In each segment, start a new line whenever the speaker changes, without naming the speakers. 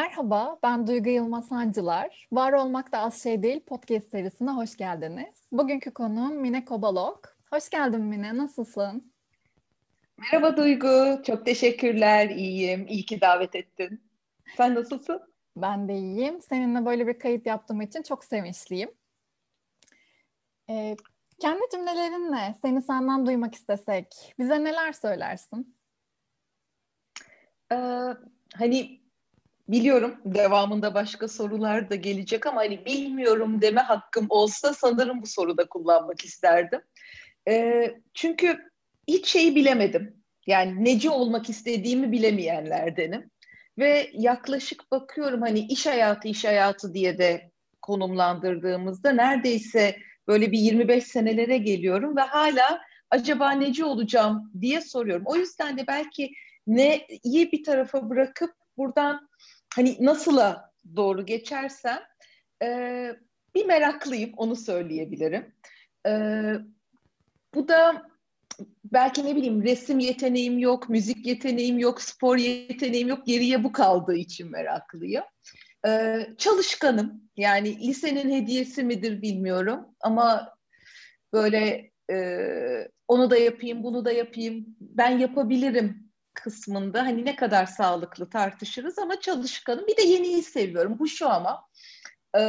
Merhaba, ben Duygu Yılmaz Hancılar. Var Olmak da Az Şey Değil podcast serisine hoş geldiniz. Bugünkü konuğum Mine Kobalok. Hoş geldin Mine, nasılsın?
Merhaba Duygu, çok teşekkürler, iyiyim. İyi ki davet ettin. Sen nasılsın?
Ben de iyiyim. Seninle böyle bir kayıt yaptığım için çok sevinçliyim. Ee, kendi cümlelerinle seni senden duymak istesek bize neler söylersin?
Ee, hani biliyorum devamında başka sorular da gelecek ama hani bilmiyorum deme hakkım olsa sanırım bu soruda kullanmak isterdim. Ee, çünkü hiç şeyi bilemedim. Yani neci olmak istediğimi bilemeyenlerdenim. Ve yaklaşık bakıyorum hani iş hayatı iş hayatı diye de konumlandırdığımızda neredeyse böyle bir 25 senelere geliyorum ve hala acaba neci olacağım diye soruyorum. O yüzden de belki neyi bir tarafa bırakıp buradan hani nasıla doğru geçersem e, bir meraklıyım onu söyleyebilirim. E, bu da belki ne bileyim resim yeteneğim yok, müzik yeteneğim yok, spor yeteneğim yok. Geriye bu kaldığı için meraklıyım. Ee, çalışkanım. Yani lisenin hediyesi midir bilmiyorum ama böyle e, onu da yapayım, bunu da yapayım, ben yapabilirim kısmında hani ne kadar sağlıklı tartışırız ama çalışkanım. Bir de yeniyi seviyorum. Bu şu ama e,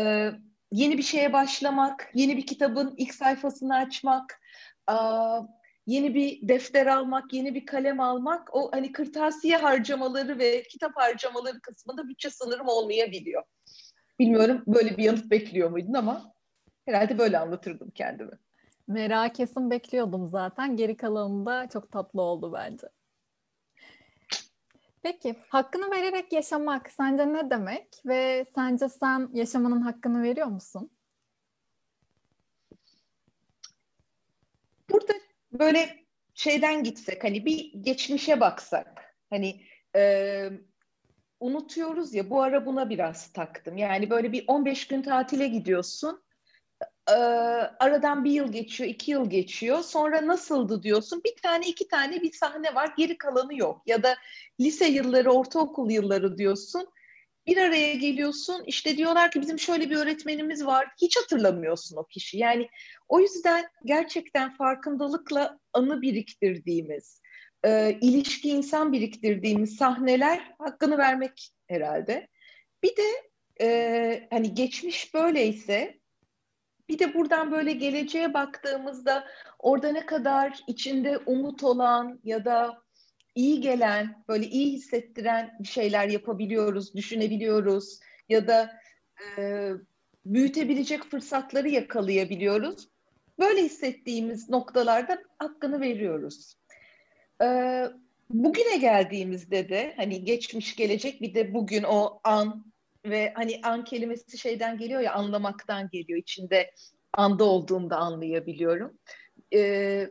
yeni bir şeye başlamak, yeni bir kitabın ilk sayfasını açmak, a, yeni bir defter almak, yeni bir kalem almak o hani kırtasiye harcamaları ve kitap harcamaları kısmında bütçe sınırım olmayabiliyor. Bilmiyorum böyle bir yanıt bekliyor muydun ama herhalde böyle anlatırdım kendimi.
Merak kesin bekliyordum zaten. Geri kalanında çok tatlı oldu bence. Peki, hakkını vererek yaşamak sence ne demek ve sence sen yaşamanın hakkını veriyor musun?
Burada böyle şeyden gitsek hani bir geçmişe baksak hani e, unutuyoruz ya bu ara buna biraz taktım. Yani böyle bir 15 gün tatile gidiyorsun e, aradan bir yıl geçiyor, iki yıl geçiyor. Sonra nasıldı diyorsun. Bir tane, iki tane bir sahne var. Geri kalanı yok. Ya da lise yılları, ortaokul yılları diyorsun. Bir araya geliyorsun. işte diyorlar ki bizim şöyle bir öğretmenimiz var. Hiç hatırlamıyorsun o kişi. Yani o yüzden gerçekten farkındalıkla anı biriktirdiğimiz, e, ilişki insan biriktirdiğimiz sahneler hakkını vermek herhalde. Bir de e, hani geçmiş böyleyse bir de buradan böyle geleceğe baktığımızda orada ne kadar içinde umut olan ya da iyi gelen, böyle iyi hissettiren bir şeyler yapabiliyoruz, düşünebiliyoruz ya da e, büyütebilecek fırsatları yakalayabiliyoruz. Böyle hissettiğimiz noktalarda hakkını veriyoruz. Ee, bugüne geldiğimizde de hani geçmiş gelecek bir de bugün o an ve hani an kelimesi şeyden geliyor ya anlamaktan geliyor. içinde anda olduğunda anlayabiliyorum. Ee,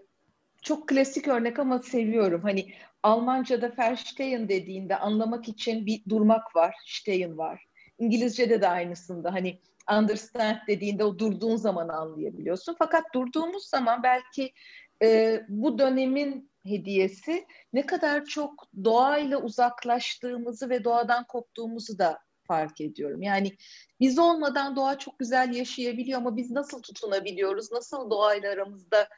çok klasik örnek ama seviyorum. Hani Almanca'da verstehen dediğinde anlamak için bir durmak var, stehen var. İngilizce'de de aynısında hani understand dediğinde o durduğun zaman anlayabiliyorsun. Fakat durduğumuz zaman belki e, bu dönemin hediyesi ne kadar çok doğayla uzaklaştığımızı ve doğadan koptuğumuzu da fark ediyorum. Yani biz olmadan doğa çok güzel yaşayabiliyor ama biz nasıl tutunabiliyoruz? Nasıl doğayla aramızda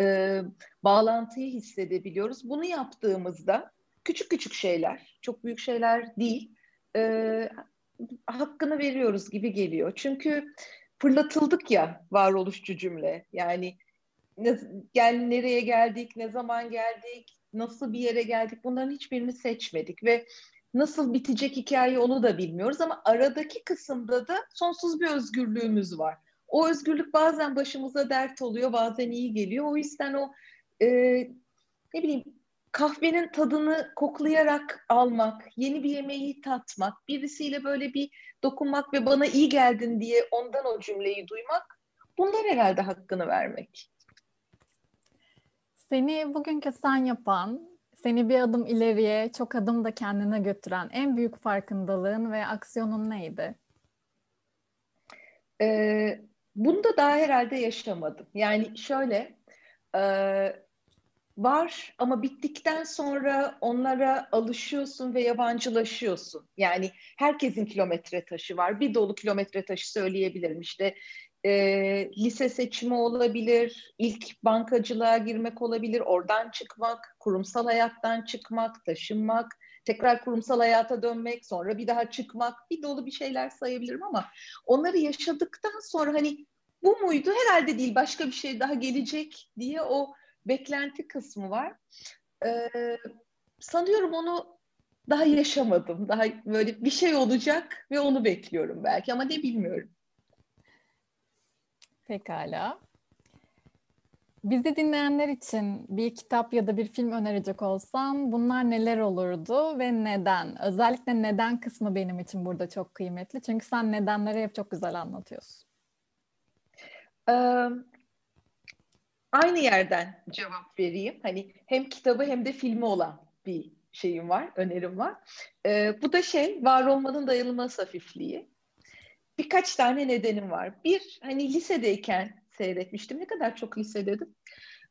e, bağlantıyı hissedebiliyoruz? Bunu yaptığımızda küçük küçük şeyler, çok büyük şeyler değil, e, hakkını veriyoruz gibi geliyor. Çünkü fırlatıldık ya varoluşçu cümle. Yani ne, gel nereye geldik, ne zaman geldik, nasıl bir yere geldik bunların hiçbirini seçmedik ve nasıl bitecek hikaye onu da bilmiyoruz ama aradaki kısımda da sonsuz bir özgürlüğümüz var. O özgürlük bazen başımıza dert oluyor, bazen iyi geliyor. O yüzden o e, ne bileyim kahvenin tadını koklayarak almak, yeni bir yemeği tatmak, birisiyle böyle bir dokunmak ve bana iyi geldin diye ondan o cümleyi duymak, bunlar herhalde hakkını vermek.
Seni bugünkü sen yapan, seni bir adım ileriye, çok adım da kendine götüren en büyük farkındalığın ve aksiyonun neydi?
Ee, bunu da daha herhalde yaşamadım. Yani şöyle, e, var ama bittikten sonra onlara alışıyorsun ve yabancılaşıyorsun. Yani herkesin kilometre taşı var. Bir dolu kilometre taşı söyleyebilirim. İşte e, lise seçimi olabilir, ilk bankacılığa girmek olabilir, oradan çıkmak, kurumsal hayattan çıkmak, taşınmak, tekrar kurumsal hayata dönmek, sonra bir daha çıkmak, bir dolu bir şeyler sayabilirim ama onları yaşadıktan sonra hani bu muydu? Herhalde değil, başka bir şey daha gelecek diye o beklenti kısmı var. Ee, sanıyorum onu daha yaşamadım. Daha böyle bir şey olacak ve onu bekliyorum belki ama ne bilmiyorum.
Pekala. Bizi dinleyenler için bir kitap ya da bir film önerecek olsam bunlar neler olurdu ve neden? Özellikle neden kısmı benim için burada çok kıymetli. Çünkü sen nedenleri hep çok güzel anlatıyorsun.
Ee, aynı yerden cevap vereyim. Hani hem kitabı hem de filmi olan bir şeyim var, önerim var. Ee, bu da şey, var olmanın dayanılmaz hafifliği. Birkaç tane nedenim var. Bir, hani lisedeyken seyretmiştim. Ne kadar çok lisededim.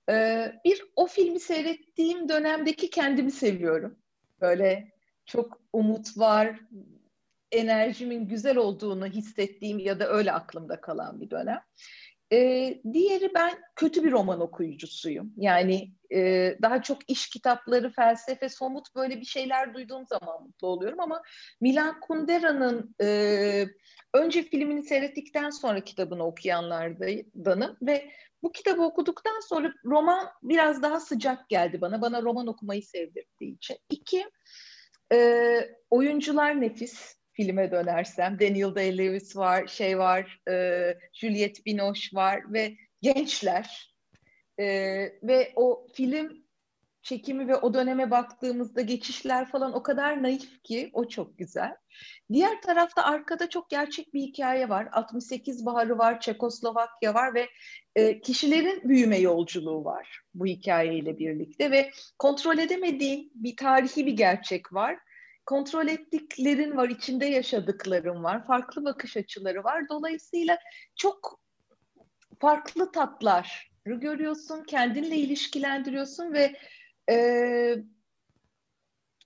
Ee, bir, o filmi seyrettiğim dönemdeki kendimi seviyorum. Böyle çok umut var, enerjimin güzel olduğunu hissettiğim ya da öyle aklımda kalan bir dönem. E, diğeri ben kötü bir roman okuyucusuyum. Yani e, daha çok iş kitapları, felsefe, somut böyle bir şeyler duyduğum zaman mutlu oluyorum ama Milan Kundera'nın e, önce filmini seyrettikten sonra kitabını okuyanlardanım ve bu kitabı okuduktan sonra roman biraz daha sıcak geldi bana. Bana roman okumayı sevdirdiği için. İki, e, oyuncular nefis filme dönersem Daniel Day-Lewis var, şey var, e, Juliette Binoche var ve gençler e, ve o film çekimi ve o döneme baktığımızda geçişler falan o kadar naif ki o çok güzel. Diğer tarafta arkada çok gerçek bir hikaye var. 68 Baharı var, Çekoslovakya var ve e, kişilerin büyüme yolculuğu var bu hikayeyle birlikte ve kontrol edemediğin bir tarihi bir gerçek var kontrol ettiklerin var, içinde yaşadıkların var, farklı bakış açıları var. Dolayısıyla çok farklı tatlar görüyorsun, kendinle ilişkilendiriyorsun ve e,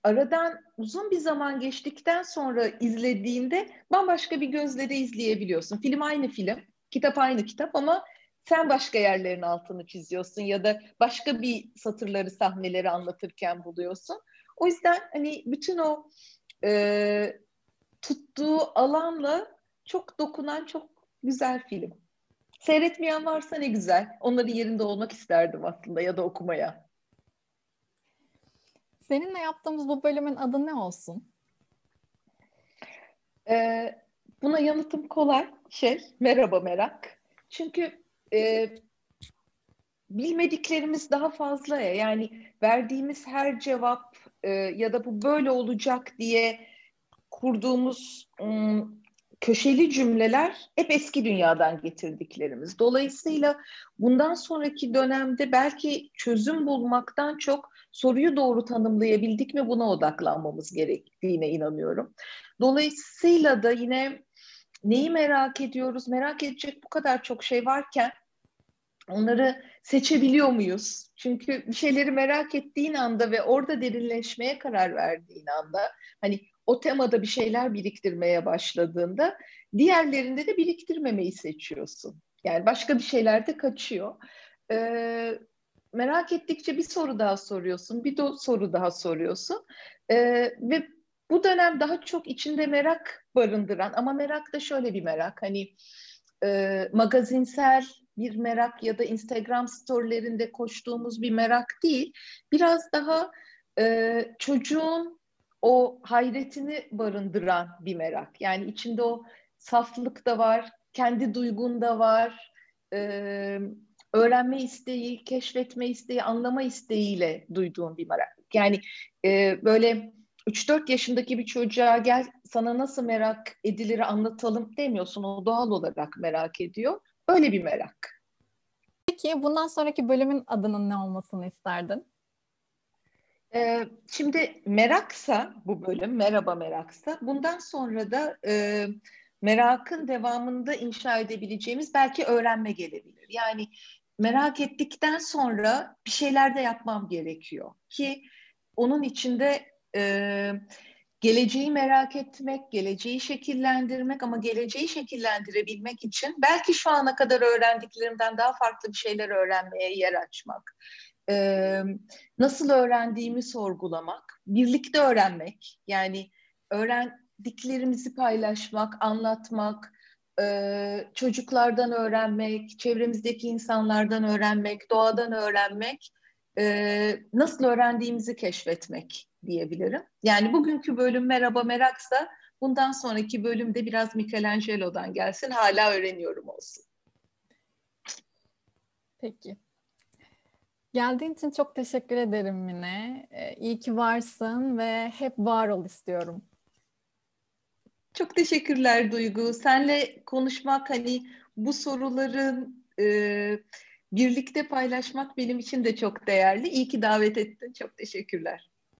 aradan uzun bir zaman geçtikten sonra izlediğinde bambaşka bir gözle de izleyebiliyorsun. Film aynı film, kitap aynı kitap ama sen başka yerlerin altını çiziyorsun ya da başka bir satırları, sahneleri anlatırken buluyorsun. O yüzden hani bütün o e, tuttuğu alanla çok dokunan çok güzel film. Seyretmeyen varsa ne güzel. Onların yerinde olmak isterdim aslında ya da okumaya.
Seninle yaptığımız bu bölümün adı ne olsun?
Ee, buna yanıtım kolay. Şey, merhaba merak. Çünkü e, bilmediklerimiz daha fazla ya. Yani verdiğimiz her cevap e, ya da bu böyle olacak diye kurduğumuz um, köşeli cümleler hep eski dünyadan getirdiklerimiz. Dolayısıyla bundan sonraki dönemde belki çözüm bulmaktan çok soruyu doğru tanımlayabildik mi buna odaklanmamız gerektiğine inanıyorum. Dolayısıyla da yine neyi merak ediyoruz? Merak edecek bu kadar çok şey varken onları seçebiliyor muyuz? Çünkü bir şeyleri merak ettiğin anda ve orada derinleşmeye karar verdiğin anda hani o temada bir şeyler biriktirmeye başladığında diğerlerinde de biriktirmemeyi seçiyorsun. Yani başka bir şeyler de kaçıyor. Ee, merak ettikçe bir soru daha soruyorsun, bir do- soru daha soruyorsun. Ee, ve bu dönem daha çok içinde merak barındıran ama merak da şöyle bir merak hani e, magazinsel bir merak ya da Instagram storylerinde koştuğumuz bir merak değil. Biraz daha e, çocuğun o hayretini barındıran bir merak. Yani içinde o saflık da var, kendi duygun da var, e, öğrenme isteği, keşfetme isteği, anlama isteğiyle duyduğun bir merak. Yani e, böyle 3-4 yaşındaki bir çocuğa gel sana nasıl merak edilir anlatalım demiyorsun. O doğal olarak merak ediyor. Öyle bir merak.
Peki bundan sonraki bölümün adının ne olmasını isterdin?
Ee, şimdi meraksa bu bölüm, merhaba meraksa, bundan sonra da e, merakın devamında inşa edebileceğimiz belki öğrenme gelebilir. Yani merak ettikten sonra bir şeyler de yapmam gerekiyor ki onun içinde e, geleceği merak etmek, geleceği şekillendirmek ama geleceği şekillendirebilmek için belki şu ana kadar öğrendiklerimden daha farklı bir şeyler öğrenmeye yer açmak, e, nasıl öğrendiğimi sorgulamak, birlikte öğrenmek, yani öğrendiklerimizi paylaşmak, anlatmak, e, çocuklardan öğrenmek, çevremizdeki insanlardan öğrenmek, doğadan öğrenmek, e, nasıl öğrendiğimizi keşfetmek diyebilirim. Yani bugünkü bölüm merhaba meraksa bundan sonraki bölümde biraz Michelangelo'dan gelsin hala öğreniyorum olsun.
Peki. Geldiğin için çok teşekkür ederim Mine. Ee, iyi ki varsın ve hep var ol istiyorum.
Çok teşekkürler Duygu. Senle konuşmak hani bu soruların e, birlikte paylaşmak benim için de çok değerli. İyi ki davet ettin. Çok teşekkürler.